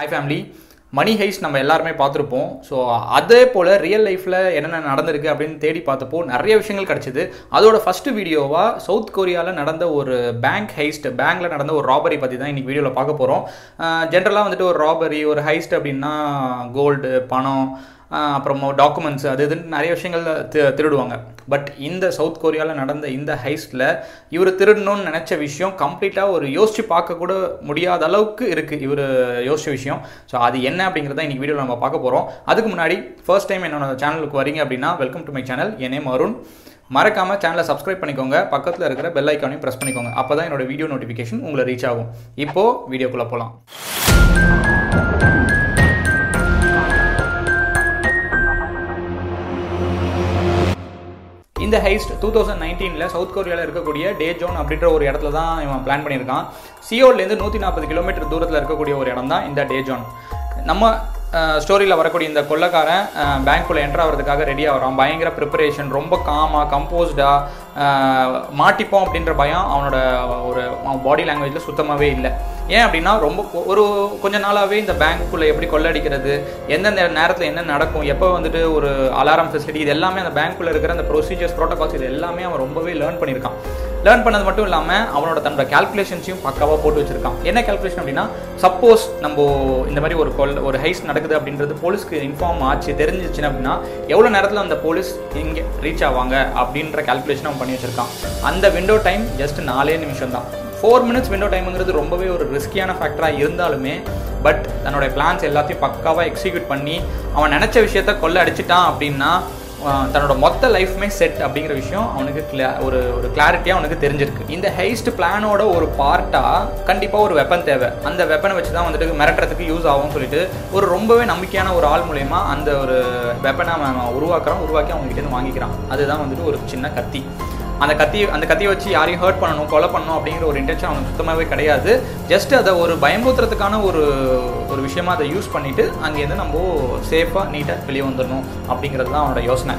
Hi family மணி highs நம்ம எல்லாருமே பார்த்துருப்போம். ஸோ அதே போல் ரியல் லைஃப்பில் என்னென்ன நடந்திருக்கு அப்படின்னு தேடி பார்த்தப்போ நிறைய விஷயங்கள் கிடச்சிது. அதோட ஃபஸ்ட்டு வீடியோவாக சவுத் கொரியாவில் நடந்த ஒரு பேங்க் ஹைஸ்ட் பேங்க்கில் நடந்த ஒரு ராபரி பற்றி தான் இன்றைக்கி வீடியோவில் பார்க்க போகிறோம் ஜென்ரலாக வந்துட்டு ஒரு ராபரி ஒரு ஹைஸ்ட் அப்படின்னா கோல்டு பணம் அப்புறமா டாக்குமெண்ட்ஸ் அது இதுன்னு நிறைய விஷயங்கள் தி- திருடுவாங்க. பட் இந்த சவுத் கொரியாவில் நடந்த இந்த ஹைஸ்டில் இவர் திருடணும்னு நினச்ச விஷயம் கம்ப்ளீட்டாக ஒரு யோசித்து பார்க்கக்கூட முடியாத அளவுக்கு இருக்குது இவர் யோசிச்ச விஷயம். ஸோ அது என்ன அப்படிங்கிறத இன்றைக்கி வீடியோவில் நம்ம பார்க்க போகிறோம் அதுக்கு முன்னாடி ஃபர்ஸ்ட் டைம் என்னோட சேனலுக்கு வரீங்க அப்படின்னா வெல்கம் டு மை சேனல் என் நேம் அருண். மறக்காமல் சேனலை சப்ஸ்கிரைப் பண்ணிக்கோங்க. பக்கத்தில் இருக்கிற பெல் ஐக்கானையும் ப்ரெஸ் பண்ணிக்கோங்க. அப்போ தான் என்னோட வீடியோ நோட்டிஃபிகேஷன் உங்களை ரீச் ஆகும். இப்போது வீடியோக்குள்ளே போகலாம் இந்த ஹைஸ்ட் டூ தௌசண்ட் நைன்டீனில் சவுத் கொரியாவில் இருக்கக்கூடிய டே ஜோன் அப்படின்ற ஒரு இடத்துல தான் இவன் பிளான் பண்ணியிருக்கான். சியோல்லேருந்து நூற்றி நாற்பது கிலோமீட்டர் தூரத்தில் இருக்கக்கூடிய ஒரு இடம் தான் இந்த டேஜோன் நம்ம ஸ்டோரியில் வரக்கூடிய இந்த கொள்ளக்காரன் பேங்க்குள்ளே என்ட்ரு ஆகிறதுக்காக ரெடி ஆகிறான். பயங்கர ப்ரிப்பரேஷன் ரொம்ப காமாக கம்போஸ்டாக மாட்டிப்போம் அப்படின்ற பயம் அவனோட ஒரு பாடி லாங்குவேஜில் சுத்தமாகவே இல்லை. ஏன் அப்படின்னா ரொம்ப ஒரு கொஞ்ச நாளாகவே இந்த பேங்க்குள்ளே எப்படி கொள்ளடிக்கிறது எந்தெந்த நேரத்தில் என்ன நடக்கும் எப்போ வந்துட்டு ஒரு அலாரம் ஃபெசிலிட்டி இது எல்லாமே அந்த பேங்க்குள்ளே இருக்கிற அந்த ப்ரொசீஜர்ஸ் ப்ரோட்டோகால்ஸ் இது எல்லாமே அவன் ரொம்பவே லேர்ன் பண்ணியிருக்கான். லேர்ன் பண்ணது மட்டும் இல்லாமல் அவனோட தன்னோட கால்குலேஷன்ஸையும் பக்காவாக போட்டு வச்சிருக்கான். என்ன கால்குலேஷன் அப்படின்னா சப்போஸ் நம்ம இந்த மாதிரி ஒரு கொல் ஒரு ஹைஸ் நடக்குது அப்படின்றது போலீஸ்க்கு இன்ஃபார்ம் ஆச்சு தெரிஞ்சிச்சுன்னு அப்படின்னா எவ்வளோ நேரத்தில் அந்த போலீஸ் இங்கே ரீச் ஆவாங்க அப்படின்ற கால்குலேஷன் அவன் பண்ணி வச்சிருக்கான். அந்த விண்டோ டைம் ஜஸ்ட் நாலே நிமிஷம் தான் ஃபோர் மினிட்ஸ் விண்டோ டைமுங்கிறது ரொம்பவே ஒரு ரிஸ்கியான ஃபேக்டராக இருந்தாலுமே பட் தன்னோட பிளான்ஸ் எல்லாத்தையும் பக்காவாக எக்ஸிக்யூட் பண்ணி அவன் நினச்ச விஷயத்த கொள்ள அடிச்சிட்டான் அப்படின்னா தன்னோட மொத்த லைஃப்மே செட் அப்படிங்கிற விஷயம் அவனுக்கு கிளா ஒரு ஒரு கிளாரிட்டியாக அவனுக்கு தெரிஞ்சிருக்கு. இந்த ஹைஸ்ட் பிளானோட ஒரு பார்ட்டாக கண்டிப்பாக ஒரு வெப்பன் தேவை. அந்த வெப்பனை வச்சு தான் வந்துட்டு மிரட்டுறதுக்கு யூஸ் ஆகும்னு சொல்லிட்டு ஒரு ரொம்பவே நம்பிக்கையான ஒரு ஆள் மூலயமா அந்த ஒரு வெப்பனை அவன் உருவாக்குறான் உருவாக்கி அவங்ககிட்ட வாங்கிக்கிறான். அதுதான் வந்துட்டு ஒரு சின்ன கத்தி. அந்த கத்தி அந்த கத்தியை வச்சு யாரையும் ஹர்ட் பண்ணணும் கொலை பண்ணணும் அப்படிங்கிற ஒரு இன்டென்ஷன் அவனுக்கு சுத்தமாகவே கிடையாது. ஜஸ்ட் அதை ஒரு பயமுறுத்துறதுக்கான ஒரு ஒரு விஷயமா அதை யூஸ் பண்ணிட்டு அங்கேருந்து நம்ம சேஃபாக நீட்டாக வெளியே வந்துடணும் அப்படிங்கிறது தான் அவனோட யோசனை.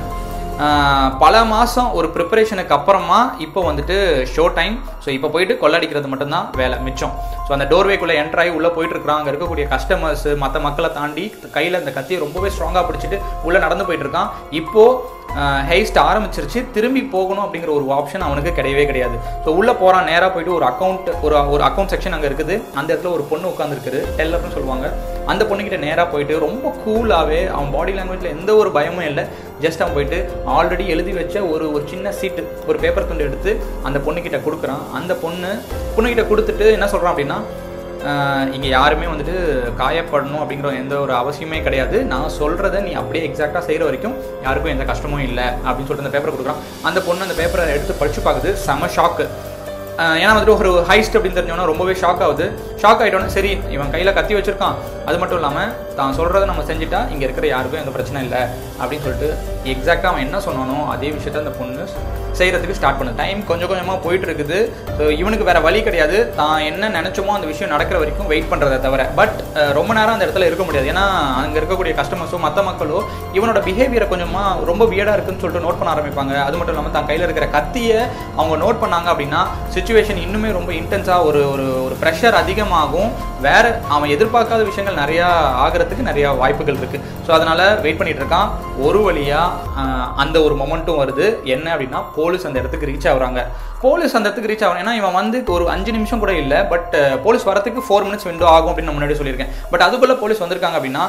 பல மாதம் ஒரு ப்ரிப்பரேஷனுக்கு அப்புறமா இப்போ வந்துட்டு ஷோ டைம் ஸோ இப்போ போயிட்டு கொள்ளடிக்கிறது மட்டும்தான் வேலை மிச்சம். ஸோ அந்த டோர்வேக்குள்ளே என்ட்ரு ஆகி உள்ளே போயிட்டு இருக்கிறான் அங்கே இருக்கக்கூடிய கஸ்டமர்ஸ் மற்ற மக்களை தாண்டி கையில் அந்த கத்தியை ரொம்பவே ஸ்ட்ராங்காக பிடிச்சிட்டு உள்ளே நடந்து போயிட்டு இருக்கான். இப்போது ஹெய்ஸ்ட் ஆரம்பிச்சிருச்சு. திரும்பி போகணும் அப்படிங்கிற ஒரு ஆப்ஷன் அவனுக்கு கிடையவே கிடையாது. ஸோ உள்ளே போகிறான் நேராக போயிட்டு ஒரு அக்கௌண்ட் ஒரு ஒரு அக்கௌண்ட் செக்ஷன் அங்கே இருக்குது. அந்த இடத்துல ஒரு பொண்ணு உட்காந்துருக்குது டெல்லர்னு சொல்லுவாங்க. அந்த பொண்ணுக்கிட்ட நேராக போயிட்டு ரொம்ப கூலாகவே அவன் பாடி லாங்குவேஜில் எந்த ஒரு பயமும் இல்லை. ஜஸ்ட் அவன் போயிட்டு ஆல்ரெடி எழுதி வச்ச ஒரு ஒரு சின்ன சீட்டு ஒரு பேப்பர் துண்டு எடுத்து அந்த பொண்ணுக்கிட்ட கொடுக்குறான். அந்த பொண்ணு பொண்ணுக்கிட்ட கொடுத்துட்டு என்ன சொல்கிறான் அப்படின்னா இங்கே யாருமே வந்துட்டு காயப்படணும் அப்படிங்கிற எந்த ஒரு அவசியமே கிடையாது. நான் சொல்கிறத நீ அப்படியே எக்ஸாக்டாக செய்கிற வரைக்கும் யாருக்கும் எந்த கஷ்டமும் இல்லை அப்படின்னு சொல்லிட்டு அந்த பேப்பரை கொடுக்குறான். அந்த பொண்ணு அந்த பேப்பரை எடுத்து படித்து பார்க்குது. செம ஷாக்கு ஏன்னா வந்துட்டு ஒரு ஹைஸ்ட் அப்படின்னு தெரிஞ்சோன்னா ரொம்பவே ஷாக் ஆகுது. ஷாக் ஆகிட்டோன்னே சரி இவன் கையில் கத்தி வச்சிருக்கான். அது மட்டும் இல்லாமல் தான் சொல்கிறத நம்ம செஞ்சுட்டா இங்கே இருக்கிற யாருக்கும் எந்த பிரச்சனை இல்லை அப்படின்னு சொல்லிட்டு எக்ஸாக்டாக அவன் என்ன சொன்னானோ அதே விஷயத்த அந்த பொண்ணு செய்கிறதுக்கு ஸ்டார்ட் பண்ணு டைம் கொஞ்சம் கொஞ்சமாக போயிட்டு இருக்குது. ஸோ இவனுக்கு வேற வழி கிடையாது. தான் என்ன நினச்சோமோ அந்த விஷயம் நடக்கிற வரைக்கும் வெயிட் பண்ணுறதை தவிர. பட் ரொம்ப நேரம் அந்த இடத்துல இருக்க முடியாது. ஏன்னா அங்கே இருக்கக்கூடிய கஸ்டமர்ஸோ மற்ற மக்களோ இவனோட பிஹேவியரை கொஞ்சமாக ரொம்ப வியடாக இருக்குன்னு சொல்லிட்டு நோட் பண்ண ஆரம்பிப்பாங்க. அது மட்டும் இல்லாமல் தான் கையில் இருக்கிற கத்தியை அவங்க நோட் பண்ணாங்க அப்படின்னா சுச்சுவேஷன் இன்னுமே ரொம்ப இன்டென்ஸாக ஒரு ஒரு ஒரு ப்ரெஷர் அதிகமாகும். வேற அவன் எதிர்பார்க்காத விஷயங்கள் நிறையா ஆகிறதுக்கு நிறையா வாய்ப்புகள் இருக்குது ஸோ அதனால் வெயிட் பண்ணிட்டு இருக்கான். ஒரு வழியாக அந்த ஒரு மொமெண்ட்டும் வருது. என்ன அப்படின்னா போலீஸ் அந்த இடத்துக்கு ரீச் ஆகுறாங்க. போலீஸ் அந்த இடத்துக்கு ரீச் ஆகணும். ஏன்னா இவன் வந்து ஒரு அஞ்சு நிமிஷம் கூட இல்லை பட் போலீஸ் வரதுக்கு ஃபோர் மினிட்ஸ் விண்டோ ஆகும் அப்படின்னு நான் முன்னாடி சொல்லியிருக்கேன். பட் அதுக்குள்ளே போலீஸ் வந்திருக்காங்க அப்படின்னா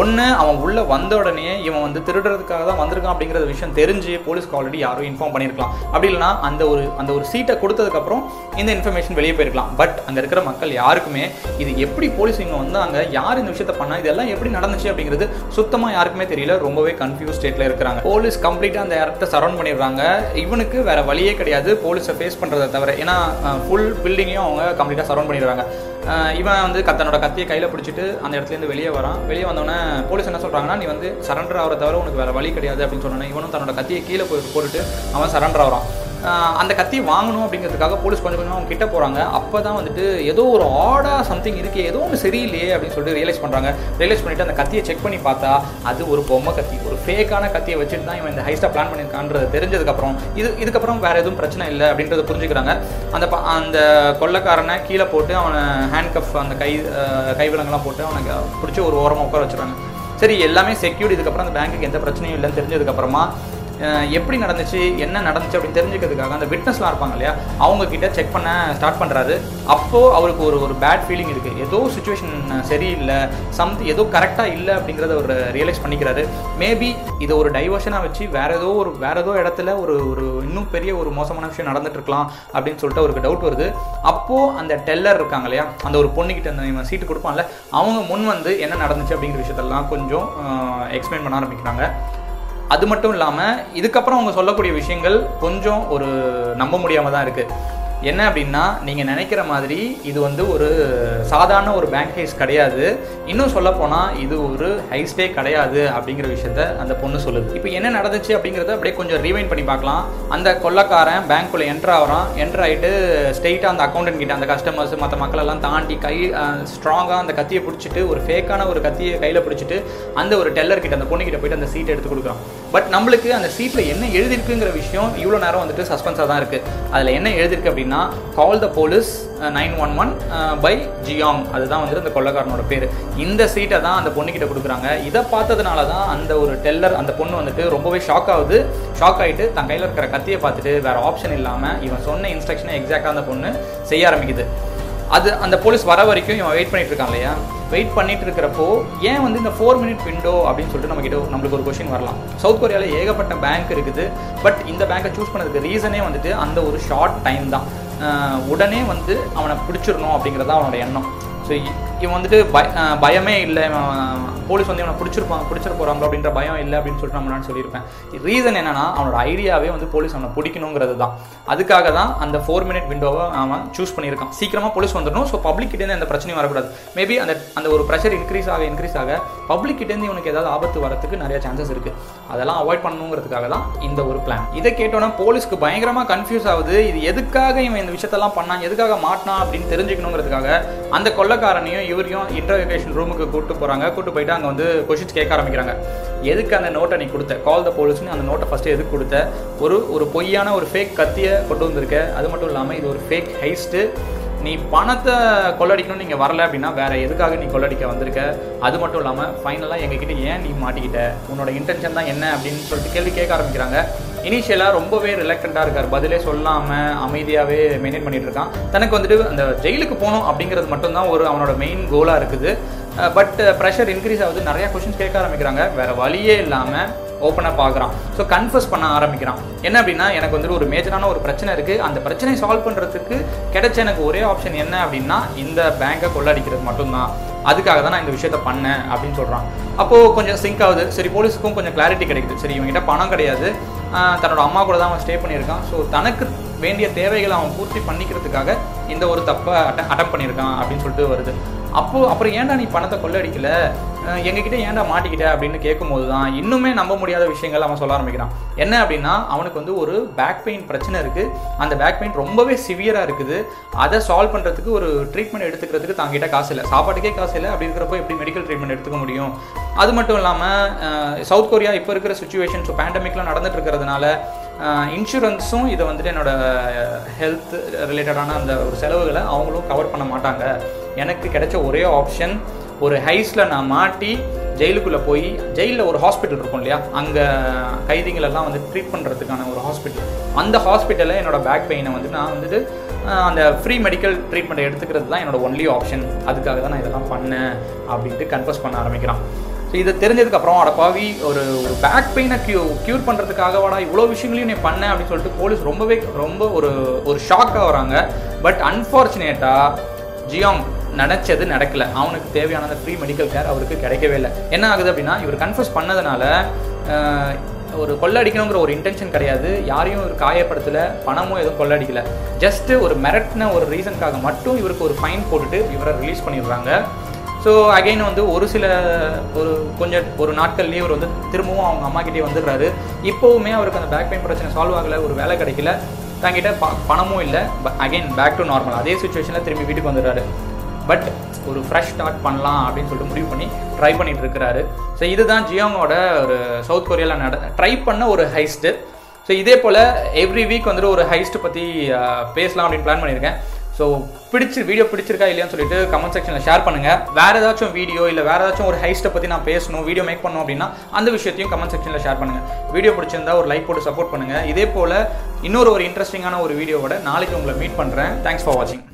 ஒன்று அவன் உள்ளே வந்த உடனே இவன் வந்து திருடுறதுக்காக தான் வந்திருக்கான் அப்படிங்கிற விஷயம் தெரிஞ்சு போலீஸ்க்கு ஆல்ரெடி யாரும் இன்ஃபார்ம் பண்ணியிருக்கலாம். அப்படி இல்லைனா அந்த ஒரு அந்த ஒரு சீட்டை கொடுத்ததுக்கப்புறம் இந்த இன்ஃபர்மேஷன் வெளியே போயிருக்கலாம். பட் அங்கே இருக்கிற மக்கள் யாருக்குமே இது எப்படி போலீஸ் இங்கே வந்தாங்க யார் இந்த விஷயத்த பண்ணா இதெல்லாம் எப்படி நடந்துச்சு அப்படிங்கிறது சுத்தமாக யாருக்குமே தெரியல. ரொம்பவே கன்ஃபியூஸ் ஸ்டேட்டில் இருக்கிறாங்க. போலீஸ் கம்ப்ளீட்டாக அந்த இடத்த சரௌண்ட் பண்ணிடுறாங்க. இவனுக்கு வேற வழியே கிடையாது. போலீஸை ஃபேஸ் பண்ணுறதை தவிர ஏன்னா ஃபுல் பில்டிங்கையும் அவங்க கம்ப்ளீட்டாக சரௌண்ட் பண்ணிடுறாங்க. இவன் வந்து தன்னோட கத்தியை கையில் பிடிச்சிட்டு அந்த இடத்துலேருந்து வெளியே வரான். வெளியே வந்தோடனே போலீஸ் என்ன சொல்கிறாங்கன்னா நீ வந்து சரண்டர் ஆகிற தவிர உனக்கு வேறு வழி கிடையாது அப்படின்னு சொன்னோன்னே இவனும் தன்னோட கத்தியை கீழே போய் போட்டுட்டு அவன் சரண்டர் ஆகிறான். அந்த கத்தி வாங்கணும் அப்படிங்கிறதுக்காக போலீஸ் கொஞ்சம் கொஞ்சம் அவங்க கிட்ட போகிறாங்க அப்போ தான் வந்துட்டு ஏதோ ஒரு ஆடாக சம்திங் இருக்குது ஏதோ ஒன்று சரியில்லையே அப்படின்னு சொல்லிட்டு ரியலைஸ் பண்ணுறாங்க ரியலைஸ் பண்ணிவிட்டு அந்த கத்தியை செக் பண்ணி பார்த்தா அது ஒரு பொம்மை கத்தி. ஃபேக்கான கத்தியை வச்சுட்டு தான் இவன் இந்த ஹைஸ்டாக பிளான் பண்ணியிருக்கான்றது தெரிஞ்சதுக்கப்புறம் இது இதுக்கப்புறம் வேறு எதுவும் பிரச்சனை இல்லை அப்படின்றத புரிஞ்சுக்கிறாங்க. அந்த ப- அந்த கொள்ளக்காரனை கீழே போட்டு அவனை ஹேண்ட் கஃப் அந்த கை கைவிலங்கெல்லாம் போட்டு அவனுக்கு பிடிச்சி ஒரு ஓரமாக உட்கார வச்சுறாங்க சரி எல்லாமே செக்யூர்டு இதுக்கப்புறம் அந்த பேங்க்குக்கு எந்த பிரச்சனையும் இல்லைன்னு தெரிஞ்சதுக்கப்புறமா எப்படி நடந்துச்சு என்ன நடந்துச்சு அப்படின்னு தெரிஞ்சுக்கிறதுக்காக அந்த விட்னஸ்லாம் இருப்பாங்க இல்லையா அவங்க கிட்ட செக் பண்ண ஸ்டார்ட் பண்ணுறாரு அப்போது அவருக்கு ஒரு ஒரு பேட் ஃபீலிங் இருக்குது ஏதோ சுச்சுவேஷன் சரியில்லை சம்தி ஏதோ கரெக்டாக இல்லை அப்படிங்கிறத அவர் ரியலைஸ் பண்ணிக்கிறாரு. மேபி இதை ஒரு டைவர்ஷனாக வச்சு வேற ஏதோ ஒரு வேற ஏதோ இடத்துல ஒரு ஒரு இன்னும் பெரிய ஒரு மோசமான விஷயம் நடந்துட்டு இருக்கலாம் அப்படின்னு சொல்லிட்டு அவருக்கு டவுட் வருது. அப்போது அந்த டெல்லர் இருக்காங்க இல்லையா அந்த ஒரு பொண்ணுக்கிட்ட அந்த சீட்டு கொடுப்பான்ல அவங்க முன் வந்து என்ன நடந்துச்சு அப்படிங்கிற விஷயத்தெல்லாம் கொஞ்சம் எக்ஸ்பிளைன் பண்ண ஆரம்பிக்கிறாங்க. அது மட்டும் இல்லாமல் இதுக்கப்புறம் அவங்க சொல்லக்கூடிய விஷயங்கள் கொஞ்சம் ஒரு நம்ப முடியாமல் தான் இருக்குது என்ன அப்படின்னா நீங்கள் நினைக்கிற மாதிரி இது வந்து ஒரு சாதாரண ஒரு பேங்க் ஹைஸ் கிடையாது. இன்னும் சொல்லப்போனால் இது ஒரு ஹைஸ்டே கிடையாது அப்படிங்கிற விஷயத்த அந்த பொண்ணு சொல்லுது. இப்போ என்ன நடந்துச்சு அப்படிங்கிறத அப்படியே கொஞ்சம் ரீவைண்ட் பண்ணி பார்க்கலாம். அந்த கொள்ளக்காரன் பேங்க்குள்ளே என்ட்ரு ஆகிறான். என்ட்ரு ஆகிட்டு ஸ்ட்ரெயிட்டாக அந்த அக்கௌண்டன்ட் கிட்ட அந்த கஸ்டமர்ஸ் மற்ற மக்களெல்லாம் தாண்டி கை ஸ்ட்ராங்காக அந்த கத்தியை பிடிச்சிட்டு ஒரு ஃபேக்கான ஒரு கத்தியை கையில் பிடிச்சிட்டு அந்த ஒரு டெல்லர் கிட்ட அந்த பொண்ணுக்கிட்ட போயிட்டு அந்த சீட்டை எடுத்து கொடுக்குறான். பட் நம்மளுக்கு அந்த சீட்டில் என்ன எழுதிருக்குங்கிற விஷயம் இவ்வளோ நேரம் வந்துட்டு சஸ்பென்ஸாக தான் இருக்குது அதில் என்ன எழுதியிருக்கு அப்படின்னா call the police nine one one by Jiang அதுதான் வந்துட்டு அந்த கொள்ளக்காரனோட பேர். இந்த சீட்டை தான் அந்த பொண்ணுக்கிட்ட கொடுக்குறாங்க. இதை பார்த்ததுனால தான் அந்த ஒரு டெல்லர் அந்த பொண்ணு வந்துட்டு ரொம்பவே ஷாக் ஆகுது. ஷாக் ஆகிட்டு தன் கையில் இருக்கிற கத்தியை பார்த்துட்டு வேற ஆப்ஷன் இல்லாமல் இவன் சொன்ன இன்ஸ்ட்ரக்ஷனை எக்ஸாக்டாக அந்த பொண்ணு செய்ய ஆரம்பிக்குது. அது அந்த போலீஸ் வர வரைக்கும் இவன் வெயிட் பண்ணிட்டு இருக்கான் இல்லையா? வெயிட் பண்ணிட்டு இருக்கிறப்போ ஏன் வந்து இந்த ஃபோர் மினிட் விண்டோ அப்படின்னு சொல்லிட்டு நம்ம கிட்ட நம்மளுக்கு ஒரு கொஷின் வரலாம். சவுத் கொரியாவில் ஏகப்பட்ட பேங்க் இருக்குது. பட் இந்த பேங்க்கை சூஸ் பண்ணதுக்கு ரீசனே வந்துட்டு அந்த ஒரு ஷார்ட் டைம் தான். உடனே வந்து அவனை பிடிச்சிடணும் அப்படிங்கிறது தான் அவனோட எண்ணம். ஸோ இவன் வந்துட்டு பய பயமே இல்லை. இவன் போலீஸ் வந்து இவனை பிடிச்சிருப்பான் பிடிச்சிட போகிறாங்களோ அப்படின்ற பயம் இல்லை அப்படின்னு சொல்லிட்டு நம்ம நான் சொல்லியிருப்பேன். ரீசன் என்னன்னா அவனோட ஐடியாவே வந்து போலீஸ் அவனை பிடிக்கணுங்கிறது தான் அதுக்காக தான் அந்த ஃபோர் மினிட் விண்டோவை அவன் சூஸ் பண்ணியிருக்கான். சீக்கிரமாக போலீஸ் வந்துடணும். ஸோ பப்ளிக் கிட்டேருந்து எந்த பிரச்சனையும் வரக்கூடாது. மேபி அந்த அந்த ஒரு ப்ரெஷர் இன்க்ரீஸ் ஆக இன்க்ரீஸ் ஆக பப்ளிக் கிட்டேருந்து இவனுக்கு ஏதாவது ஆபத்து வரதுக்கு நிறைய சான்சஸ் இருக்குது அதெல்லாம் அவாய்ட் பண்ணணுங்கிறதுக்காக தான் இந்த ஒரு பிளான் இதை கேட்டோன்னா போலீஸ்க்கு பயங்கரமாக கன்ஃபியூஸ் ஆகுது. இது எதுக்காக இவன் இந்த விஷயத்தெல்லாம் பண்ணான் எதுக்காக மாட்டினான் அப்படின்னு தெரிஞ்சுக்கணுங்கிறதுக்காக அந்த கொள்ளக்காரனையும் இவரையும் இன்டர்விகேஷன் ரூமுக்கு கூட்டு போகிறாங்க கூட்டு போயிட்டு அங்கே வந்து கொஷின்ஸ் கேட்க ஆரம்பிக்கிறாங்க. எதுக்கு அந்த நோட்டை நீ கொடுத்த? கால் த போலீஸ்னு அந்த நோட்டை ஃபஸ்ட்டு எதுக்கு கொடுத்த? ஒரு ஒரு பொய்யான ஒரு ஃபேக் கத்தியை கொண்டு வந்திருக்க. அது மட்டும் இல்லாமல் இது ஒரு ஃபேக் ஹைஸ்ட்டு நீ பணத்தை கொள்ளடிக்கணும்னு நீங்கள் வரல அப்படின்னா வேற எதுக்காக நீ கொள்ளடிக்க வந்திருக்க? அது மட்டும் இல்லாமல் ஃபைனலாக எங்ககிட்ட ஏன் நீ மாட்டிக்கிட்ட? உன்னோட இன்டென்ஷன் தான் என்ன அப்படின்னு சொல்லிட்டு கேள்வி கேட்க ஆரம்பிக்கிறாங்க. இனிஷியலாக ரொம்பவே ரிலக்டண்ட்டாக இருக்கார். பதிலே சொல்லாமல் அமைதியாகவே மெயின்டைன் பண்ணிட்டு இருக்கான். தனக்கு வந்துட்டு அந்த ஜெயிலுக்கு போகணும் அப்படிங்கிறது மட்டும்தான் ஒரு அவனோட மெயின் கோலாக இருக்குது. பட் ப்ரெஷர் இன்க்ரீஸ் ஆகுது. நிறையா கொஷின்ஸ் கேட்க ஆரம்பிக்கிறாங்க. வேற வழியே இல்லாமல் ஓப்பனாக பார்க்குறான். ஸோ கன்ஃபர்ஸ் பண்ண ஆரம்பிக்கிறான். என்ன அப்படின்னா எனக்கு வந்துட்டு ஒரு மேஜரான ஒரு பிரச்சனை இருக்குது அந்த பிரச்சனையை சால்வ் பண்ணுறதுக்கு கிடைச்ச எனக்கு ஒரே ஆப்ஷன் என்ன அப்படின்னா இந்த பேங்கை கொள்ளடிக்கிறது மட்டும்தான். அதுக்காக தான் நான் இந்த விஷயத்த பண்ணேன் அப்படின்னு சொல்கிறான் அப்போது கொஞ்சம் சிங்க் ஆகுது. சரி போலீஸுக்கும் கொஞ்சம் கிளாரிட்டி கிடைக்குது. சரி இவங்ககிட்ட பணம் கிடையாது. தன்னோட அம்மா கூட தான் அவன் ஸ்டே பண்ணியிருக்கான். ஸோ தனக்கு வேண்டிய தேவைகளை அவன் பூர்த்தி பண்ணிக்கிறதுக்காக இந்த ஒரு தப்பை அட்ட அட்டம் பண்ணியிருக்கான் அப்படின்னு சொல்லிட்டு வருது. அப்போ அப்புறம் ஏன்டா நீ பணத்தை கொள்ளடிக்கல? எங்ககிட்ட ஏன்டா மாட்டிக்கிட்ட அப்படின்னு கேட்கும்போது தான் இன்னுமே நம்ப முடியாத விஷயங்கள் அவன் சொல்ல ஆரம்பிக்கிறான். என்ன அப்படின்னா அவனுக்கு வந்து ஒரு பேக் பெயின் பிரச்சனை இருக்கு. அந்த பேக் பெயின் ரொம்பவே சிவியரா இருக்குது. அதை சால்வ் பண்றதுக்கு ஒரு ட்ரீட்மெண்ட் எடுத்துக்கிறதுக்கு தாங்கிட்ட காசு இல்லை. சாப்பாட்டுக்கே காசு இல்லை. அப்படி இருக்கிறப்போ எப்படி மெடிக்கல் ட்ரீட்மெண்ட் எடுத்துக்க முடியும்? அது மட்டும் இல்லாமல் சவுத் கொரியா இப்போ இருக்கிற சுச்சுவேஷன் ஸோ பேண்டமிக்லாம் நடந்துட்டு இருக்கிறதுனால இன்சூரன்ஸும் இதை வந்துட்டு என்னோடய ஹெல்த் ரிலேட்டடான அந்த ஒரு செலவுகளை அவங்களும் கவர் பண்ண மாட்டாங்க. எனக்கு கிடைச்ச ஒரே ஆப்ஷன் ஒரு ஹைஸில் நான் மாட்டி ஜெயிலுக்குள்ளே போய் ஜெயிலில் ஒரு ஹாஸ்பிட்டல் இருக்கும் இல்லையா? அங்கே கைதிகளெல்லாம் வந்து ட்ரீட் பண்ணுறதுக்கான ஒரு ஹாஸ்பிட்டல் அந்த ஹாஸ்பிட்டலில் என்னோடய பேக் பெயினை வந்து நான் வந்துட்டு அந்த ஃப்ரீ மெடிக்கல் ட்ரீட்மெண்ட் எடுத்துக்கிறது தான் என்னோடய ஒன்லி ஆப்ஷன் அதுக்காக தான் நான் இதெல்லாம் பண்ணேன் அப்படின்ட்டு கன்ஃபர்ஸ் பண்ண ஆரம்பிக்கிறான். ஸோ இதை தெரிஞ்சதுக்கப்புறம் அடப்பாவி ஒரு ஒரு பேக் பெயினை க்யூ க்யூர் பண்ணுறதுக்காகவாடா இவ்வளோ விஷயங்களையும் நீ பண்ண அப்படின்னு சொல்லிட்டு போலீஸ் ரொம்பவே ரொம்ப ஒரு ஒரு ஷாக்காக வராங்க. பட் அன்ஃபார்ச்சுனேட்டாக ஜியாங் நினச்சது நடக்கல. அவனுக்கு தேவையான அந்த ஃப்ரீ மெடிக்கல் கேர் அவருக்கு கிடைக்கவே இல்லை. என்ன ஆகுது அப்படின்னா இவர் கன்ஃபர்ஸ் பண்ணதுனால ஒரு கொள்ளடிக்கணுங்கிற ஒரு இன்டென்ஷன் கிடையாது. யாரையும் ஒரு காயப்படுத்தலை பணமும் எதுவும் கொள்ளடிக்கல. ஜஸ்ட்டு ஒரு மிரட்டின ஒரு ரீசனுக்காக மட்டும் இவருக்கு ஒரு ஃபைன் போட்டுட்டு இவரை ரிலீஸ் பண்ணிடுறாங்க. ஸோ அகைன் வந்து ஒரு சில ஒரு கொஞ்சம் ஒரு நாட்கள்லேயே லீவர் வந்து திரும்பவும் அவங்க அம்மா கிட்டே வந்துடுறாரு. இப்போவுமே அவருக்கு அந்த பேக் பெயின் பிரச்சனை சால்வ் ஆகலை ஒரு வேலை கிடைக்கல. தங்கிட்ட ப பணமும் இல்லை. அகைன் பேக் டு நார்மல் அதே சுச்சுவேஷனில் திரும்பி வீட்டுக்கு வந்துடுறாரு. பட் ஒரு ஃப்ரெஷ் ஸ்டார்ட் பண்ணலாம் அப்படின்னு சொல்லிட்டு முடிவு பண்ணி ட்ரை பண்ணிட்டு இருக்கிறாரு. ஸோ இதுதான் ஜியோங்கோட ஒரு சவுத் கொரியாவில் நட ட்ரை பண்ண ஒரு ஹைஸ்ட்டு ஸோ இதே போல் எவ்ரி வீக் வந்துட்டு ஒரு ஹைஸ்ட் பற்றி பேசலாம் அப்படின்னு பிளான் பண்ணியிருக்கேன். ஸோ பிடிச்சி வீடியோ பிடிச்சிருக்கா இல்லையான்னு சொல்லிட்டு கமெண்ட் செக்ஷனில் ஷேர் பண்ணுங்கள் வேறு ஏதாச்சும் வீடியோ இல்லை வேறு ஏதாச்சும் ஒரு ஹைஸ்ட்டை பற்றி நான் பேசணும் வீடியோ மேக் பண்ணணும் அப்படின்னா அந்த விஷயத்தையும் கமெண்ட் செக்ஷனில் ஷேர் பண்ணுங்கள் வீடியோ பிடிச்சிருந்தா ஒரு லைக் போட்டு சப்போர்ட் பண்ணுங்கள் இதே போல் இன்னொரு ஒரு இன்ட்ரெஸ்டிங்கான ஒரு வீடியோவோட நாளைக்கு உங்களை மீட் பண்ணுறேன் தேங்க்ஸ் ஃபார் வாட்சிங்